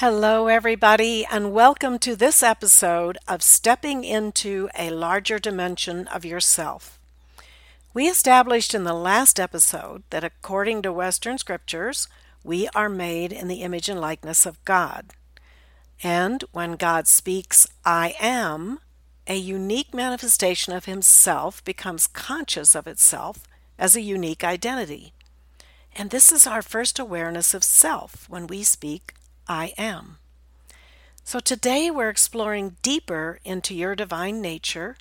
Hello, everybody, and welcome to this episode of Stepping into a Larger Dimension of Yourself. We established in the last episode that according to Western scriptures, we are made in the image and likeness of God. And when God speaks, I am, a unique manifestation of Himself becomes conscious of itself as a unique identity. And this is our first awareness of self when we speak, I am. So today we're exploring deeper into your divine nature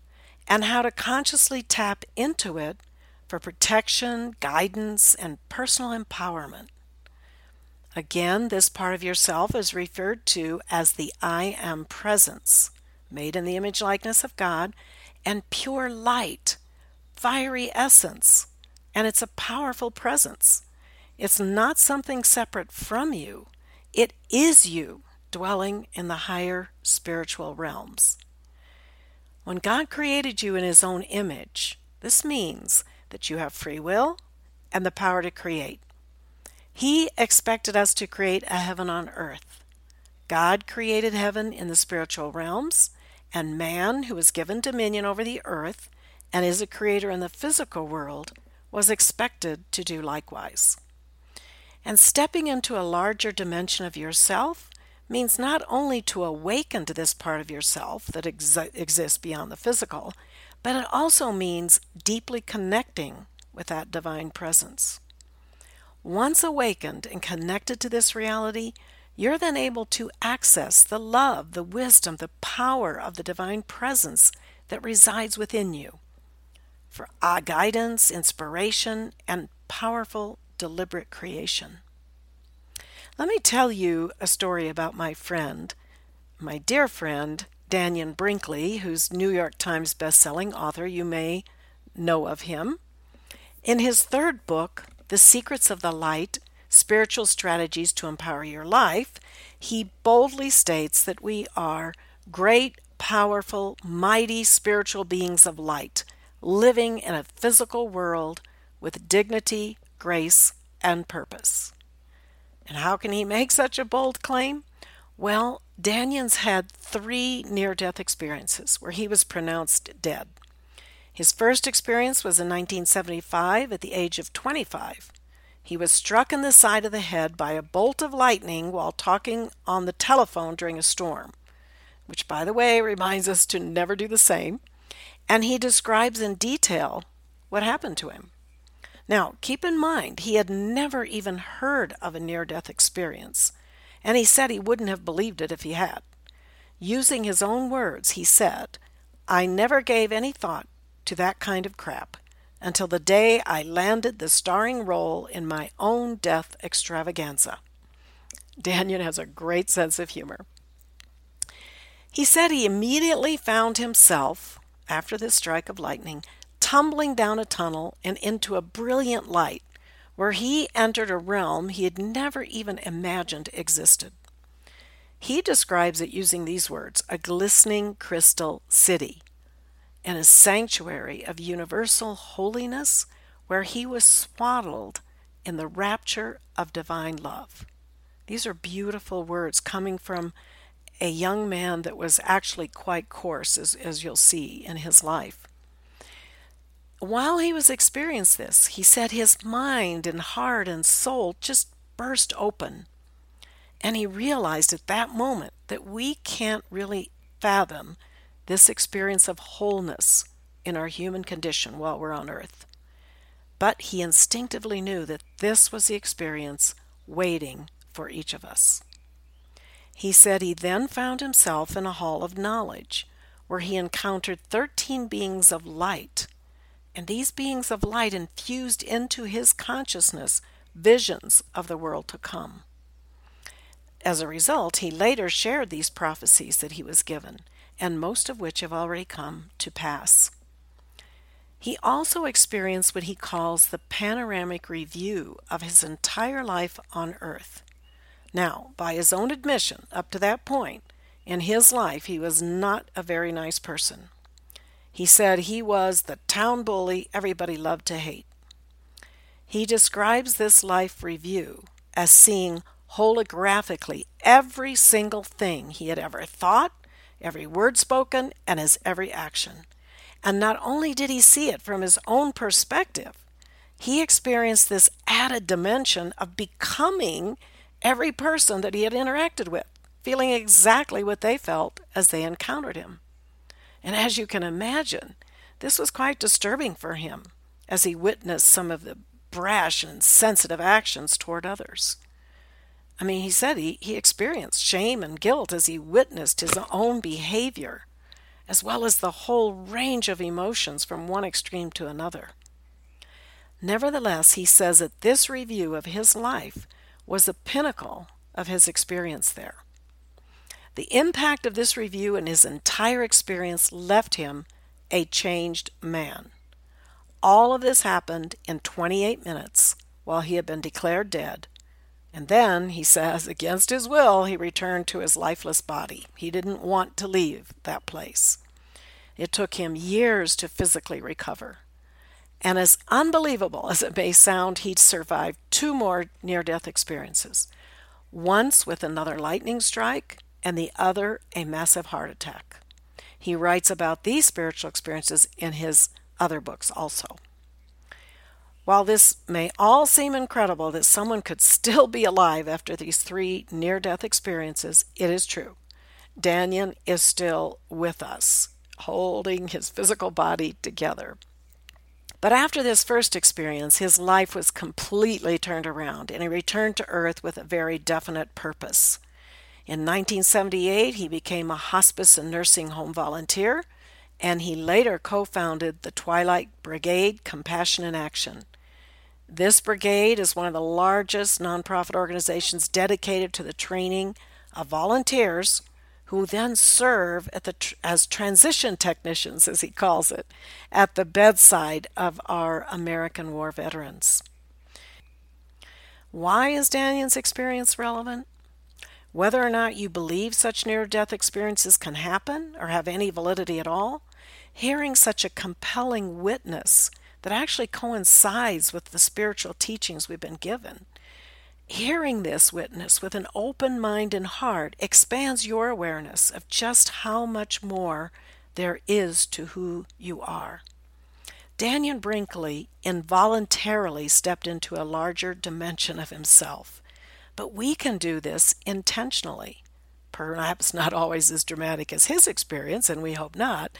and how to consciously tap into it for protection, guidance, and personal empowerment. Again, this part of yourself is referred to as the I am presence, made in the image likeness of God, and pure light, fiery essence, and it's a powerful presence. It's not something separate from you. It is you dwelling in the higher spiritual realms. When God created you in His own image, this means that you have free will and the power to create. He expected us to create a heaven on earth. God created heaven in the spiritual realms, and man, who was given dominion over the earth and is a creator in the physical world, was expected to do likewise. And stepping into a larger dimension of yourself means not only to awaken to this part of yourself that ex- exists beyond the physical, but it also means deeply connecting with that divine presence. Once awakened and connected to this reality, you're then able to access the love, the wisdom, the power of the divine presence that resides within you for guidance, inspiration, and powerful deliberate creation. Let me tell you a story about my friend, my dear friend, Dannion Brinkley, who's New York Times bestselling author. You may know of him. In his third book, The Secrets of the Light Spiritual Strategies to Empower Your Life, he boldly states that we are great, powerful, mighty spiritual beings of light, living in a physical world with dignity, grace, and purpose. And how can he make such a bold claim? Well, Dannion's had three near death experiences where he was pronounced dead. His first experience was in 1975 at the age of 25. He was struck in the side of the head by a bolt of lightning while talking on the telephone during a storm, which, by the way, reminds us to never do the same. And he describes in detail what happened to him. Now, keep in mind, he had never even heard of a near death experience, and he said he wouldn't have believed it if he had. Using his own words, he said, I never gave any thought to that kind of crap until the day I landed the starring role in my own death extravaganza. Dannion has a great sense of humor. He said he immediately found himself, after this strike of lightning, tumbling down a tunnel and into a brilliant light where he entered a realm he had never even imagined existed. He describes it using these words a glistening crystal city and a sanctuary of universal holiness where he was swaddled in the rapture of divine love. These are beautiful words coming from a young man that was actually quite coarse, as, as you'll see in his life. While he was experiencing this, he said his mind and heart and soul just burst open. And he realized at that moment that we can't really fathom this experience of wholeness in our human condition while we're on earth. But he instinctively knew that this was the experience waiting for each of us. He said he then found himself in a hall of knowledge where he encountered 13 beings of light and these beings of light infused into his consciousness visions of the world to come. As a result, he later shared these prophecies that he was given, and most of which have already come to pass. He also experienced what he calls the panoramic review of his entire life on earth. Now, by his own admission, up to that point in his life, he was not a very nice person. He said he was the town bully everybody loved to hate. He describes this life review as seeing holographically every single thing he had ever thought, every word spoken, and his every action. And not only did he see it from his own perspective, he experienced this added dimension of becoming every person that he had interacted with, feeling exactly what they felt as they encountered him. And as you can imagine, this was quite disturbing for him as he witnessed some of the brash and sensitive actions toward others. I mean, he said he, he experienced shame and guilt as he witnessed his own behavior, as well as the whole range of emotions from one extreme to another. Nevertheless, he says that this review of his life was the pinnacle of his experience there. The impact of this review and his entire experience left him a changed man. All of this happened in 28 minutes while he had been declared dead. And then, he says, against his will, he returned to his lifeless body. He didn't want to leave that place. It took him years to physically recover. And as unbelievable as it may sound, he'd survived two more near death experiences once with another lightning strike, and the other a massive heart attack. He writes about these spiritual experiences in his other books also. While this may all seem incredible that someone could still be alive after these three near death experiences, it is true. Dannion is still with us, holding his physical body together. But after this first experience, his life was completely turned around and he returned to Earth with a very definite purpose. In 1978, he became a hospice and nursing home volunteer, and he later co founded the Twilight Brigade Compassion in Action. This brigade is one of the largest nonprofit organizations dedicated to the training of volunteers who then serve the as transition technicians, as he calls it, at the bedside of our American war veterans. Why is Dannion's experience relevant? Whether or not you believe such near death experiences can happen or have any validity at all, hearing such a compelling witness that actually coincides with the spiritual teachings we've been given. Hearing this witness with an open mind and heart expands your awareness of just how much more there is to who you are. Dannion Brinkley involuntarily stepped into a larger dimension of himself. But we can do this intentionally. Perhaps not always as dramatic as his experience, and we hope not,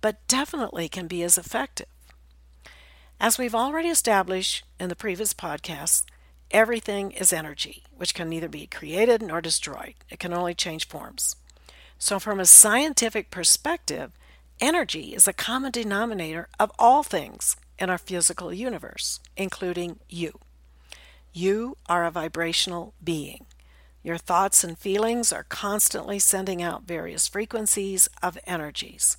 but definitely can be as effective. As we've already established in the previous podcasts, everything is energy, which can neither be created nor destroyed. It can only change forms. So, from a scientific perspective, energy is a common denominator of all things in our physical universe, including you. You are a vibrational being. Your thoughts and feelings are constantly sending out various frequencies of energies.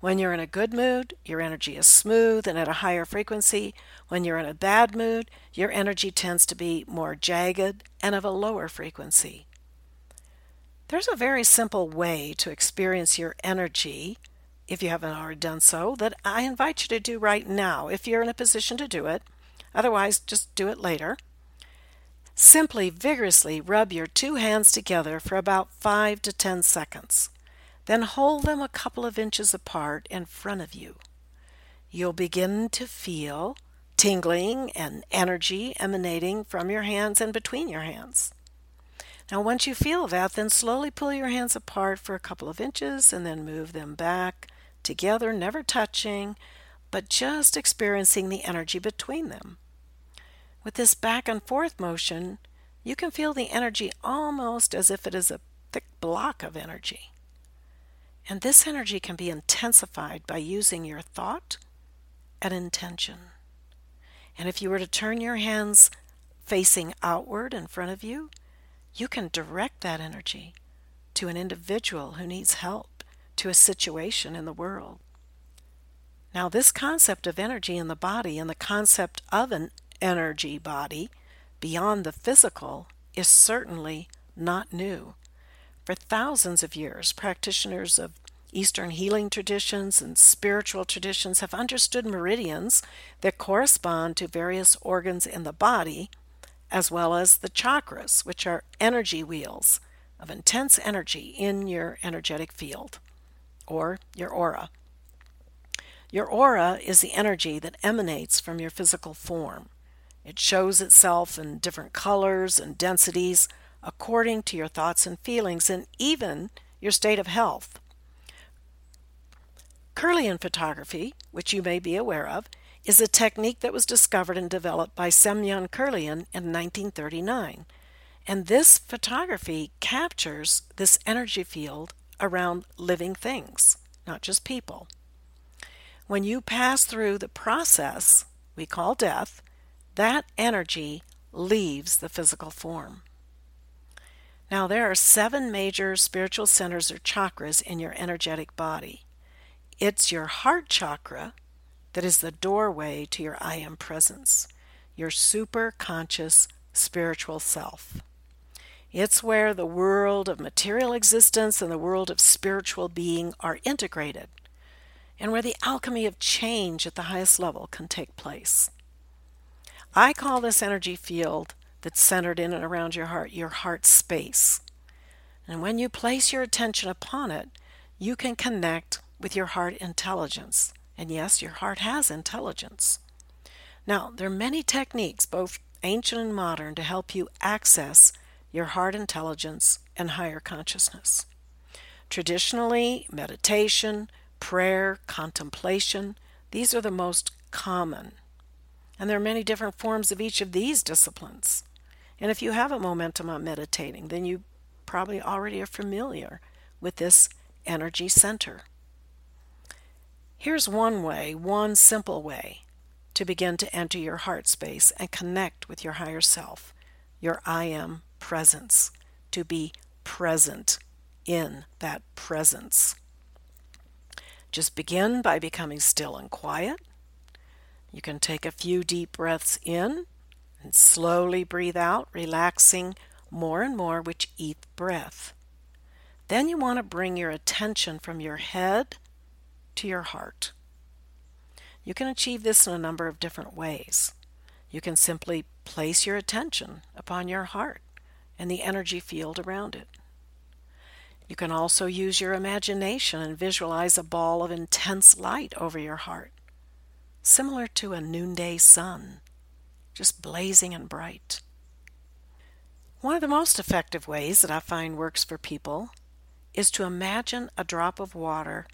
When you're in a good mood, your energy is smooth and at a higher frequency. When you're in a bad mood, your energy tends to be more jagged and of a lower frequency. There's a very simple way to experience your energy, if you haven't already done so, that I invite you to do right now if you're in a position to do it. Otherwise, just do it later. Simply vigorously rub your two hands together for about 5 to 10 seconds. Then hold them a couple of inches apart in front of you. You'll begin to feel tingling and energy emanating from your hands and between your hands. Now, once you feel that, then slowly pull your hands apart for a couple of inches and then move them back together, never touching, but just experiencing the energy between them. With this back and forth motion, you can feel the energy almost as if it is a thick block of energy. And this energy can be intensified by using your thought and intention. And if you were to turn your hands facing outward in front of you, you can direct that energy to an individual who needs help, to a situation in the world. Now, this concept of energy in the body and the concept of an energy body beyond the physical is certainly not new. For thousands of years, practitioners of Eastern healing traditions and spiritual traditions have understood meridians that correspond to various organs in the body, as well as the chakras, which are energy wheels of intense energy in your energetic field or your aura. Your aura is the energy that emanates from your physical form. It shows itself in different colors and densities according to your thoughts and feelings and even your state of health. Kirlian photography, which you may be aware of, is a technique that was discovered and developed by Semyon Kirlian in 1939. And this photography captures this energy field around living things, not just people. When you pass through the process we call death, that energy leaves the physical form. Now, there are seven major spiritual centers or chakras in your energetic body. It's your heart chakra that is the doorway to your I am presence, your super conscious spiritual self. It's where the world of material existence and the world of spiritual being are integrated, and where the alchemy of change at the highest level can take place. I call this energy field that's centered in and around your heart your heart space. And when you place your attention upon it, you can connect with your heart intelligence. And yes, your heart has intelligence. Now, there are many techniques, both ancient and modern, to help you access your heart intelligence and higher consciousness. Traditionally, meditation, prayer, contemplation, these are the most common. And there are many different forms of each of these disciplines. And if you have a momentum on meditating, then you probably already are familiar with this energy center. Here's one way, one simple way to begin to enter your heart space and connect with your higher self, your I am presence, to be present in that presence. Just begin by becoming still and quiet. You can take a few deep breaths in and slowly breathe out, relaxing more and more with each breath. Then you want to bring your attention from your head to your heart. You can achieve this in a number of different ways. You can simply place your attention upon your heart and the energy field around it. You can also use your imagination and visualize a ball of intense light over your heart, similar to a noonday sun just blazing and bright. One of the most effective ways that I find works for people is to imagine a drop of water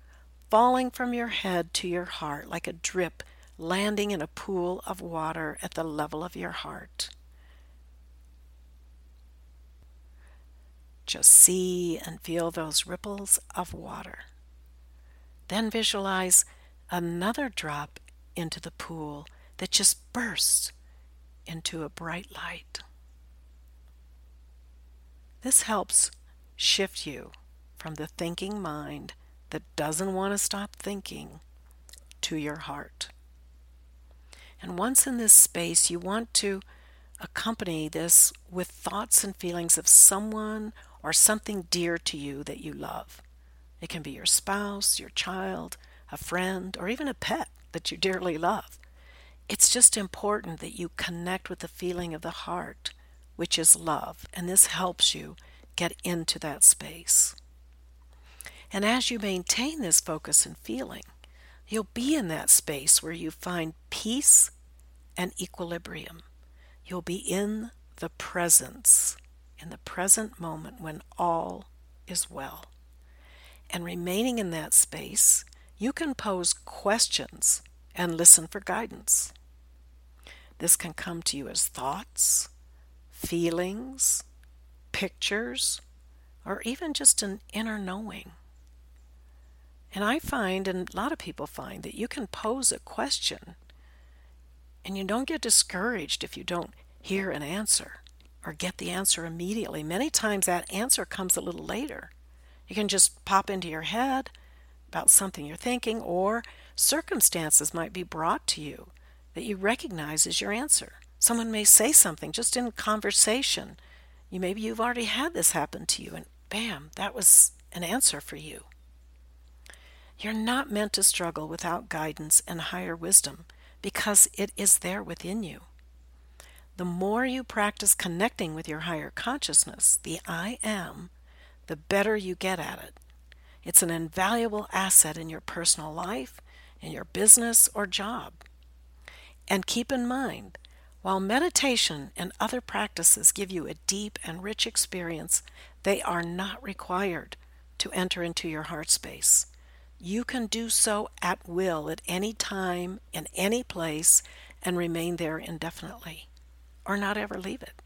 falling from your head to your heart like a drip landing in a pool of water at the level of your heart. Just see and feel those ripples of water. Then visualize another drop into the pool that just bursts into a bright light. This helps shift you from the thinking mind that doesn't want to stop thinking to your heart. And once in this space, you want to accompany this with thoughts and feelings of someone or something dear to you that you love. It can be your spouse, your child, a friend, or even a pet that you dearly love. It's just important that you connect with the feeling of the heart, which is love, and this helps you get into that space. And as you maintain this focus and feeling, you'll be in that space where you find peace and equilibrium. You'll be in the presence, in the present moment when all is well. And remaining in that space, you can pose questions and listen for guidance. This can come to you as thoughts, feelings, pictures, or even just an inner knowing. And I find, and a lot of people find, that you can pose a question and you don't get discouraged if you don't hear an answer or get the answer immediately. Many times that answer comes a little later. You can just pop into your head about something you're thinking, or circumstances might be brought to you that you recognize as your answer. Someone may say something just in conversation. You maybe you've already had this happen to you and bam, that was an answer for you. You're not meant to struggle without guidance and higher wisdom because it is there within you. The more you practice connecting with your higher consciousness, the I am, the better you get at it. It's an invaluable asset in your personal life, in your business or job. And keep in mind, while meditation and other practices give you a deep and rich experience, they are not required to enter into your heart space. You can do so at will at any time, in any place, and remain there indefinitely, or not ever leave it.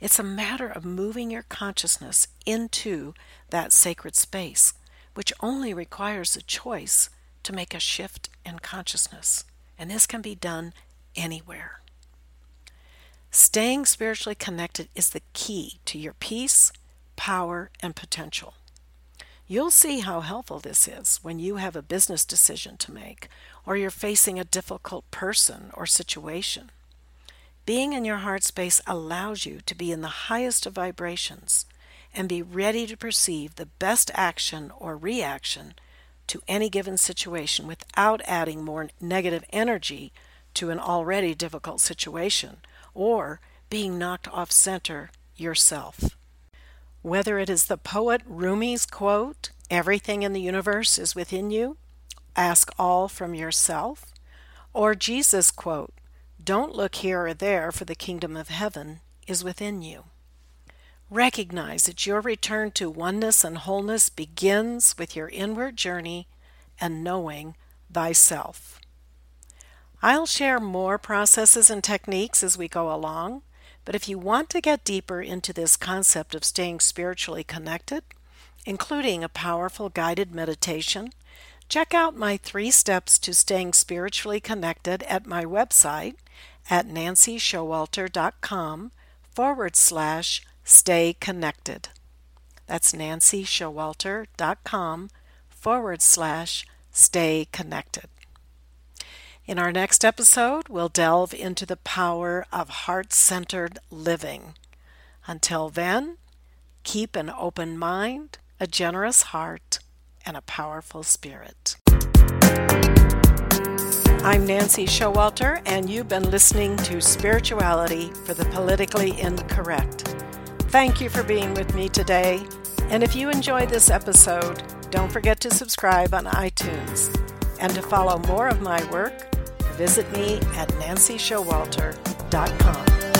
It's a matter of moving your consciousness into that sacred space, which only requires a choice to make a shift in consciousness. And this can be done anywhere. Staying spiritually connected is the key to your peace, power, and potential. You'll see how helpful this is when you have a business decision to make or you're facing a difficult person or situation. Being in your heart space allows you to be in the highest of vibrations and be ready to perceive the best action or reaction to any given situation without adding more negative energy to an already difficult situation or being knocked off center yourself. Whether it is the poet Rumi's quote, Everything in the universe is within you, ask all from yourself, or Jesus' quote, don't look here or there, for the kingdom of heaven is within you. Recognize that your return to oneness and wholeness begins with your inward journey and knowing thyself. I'll share more processes and techniques as we go along, but if you want to get deeper into this concept of staying spiritually connected, including a powerful guided meditation, check out my three steps to staying spiritually connected at my website at nancyshowalter.com forward slash stay connected. That's nancyshowalter.com forward slash stay connected. In our next episode, we'll delve into the power of heart centered living. Until then, keep an open mind, a generous heart, and a powerful spirit. I'm Nancy Showalter, and you've been listening to Spirituality for the Politically Incorrect. Thank you for being with me today. And if you enjoyed this episode, don't forget to subscribe on iTunes. And to follow more of my work, visit me at nancyshowalter.com.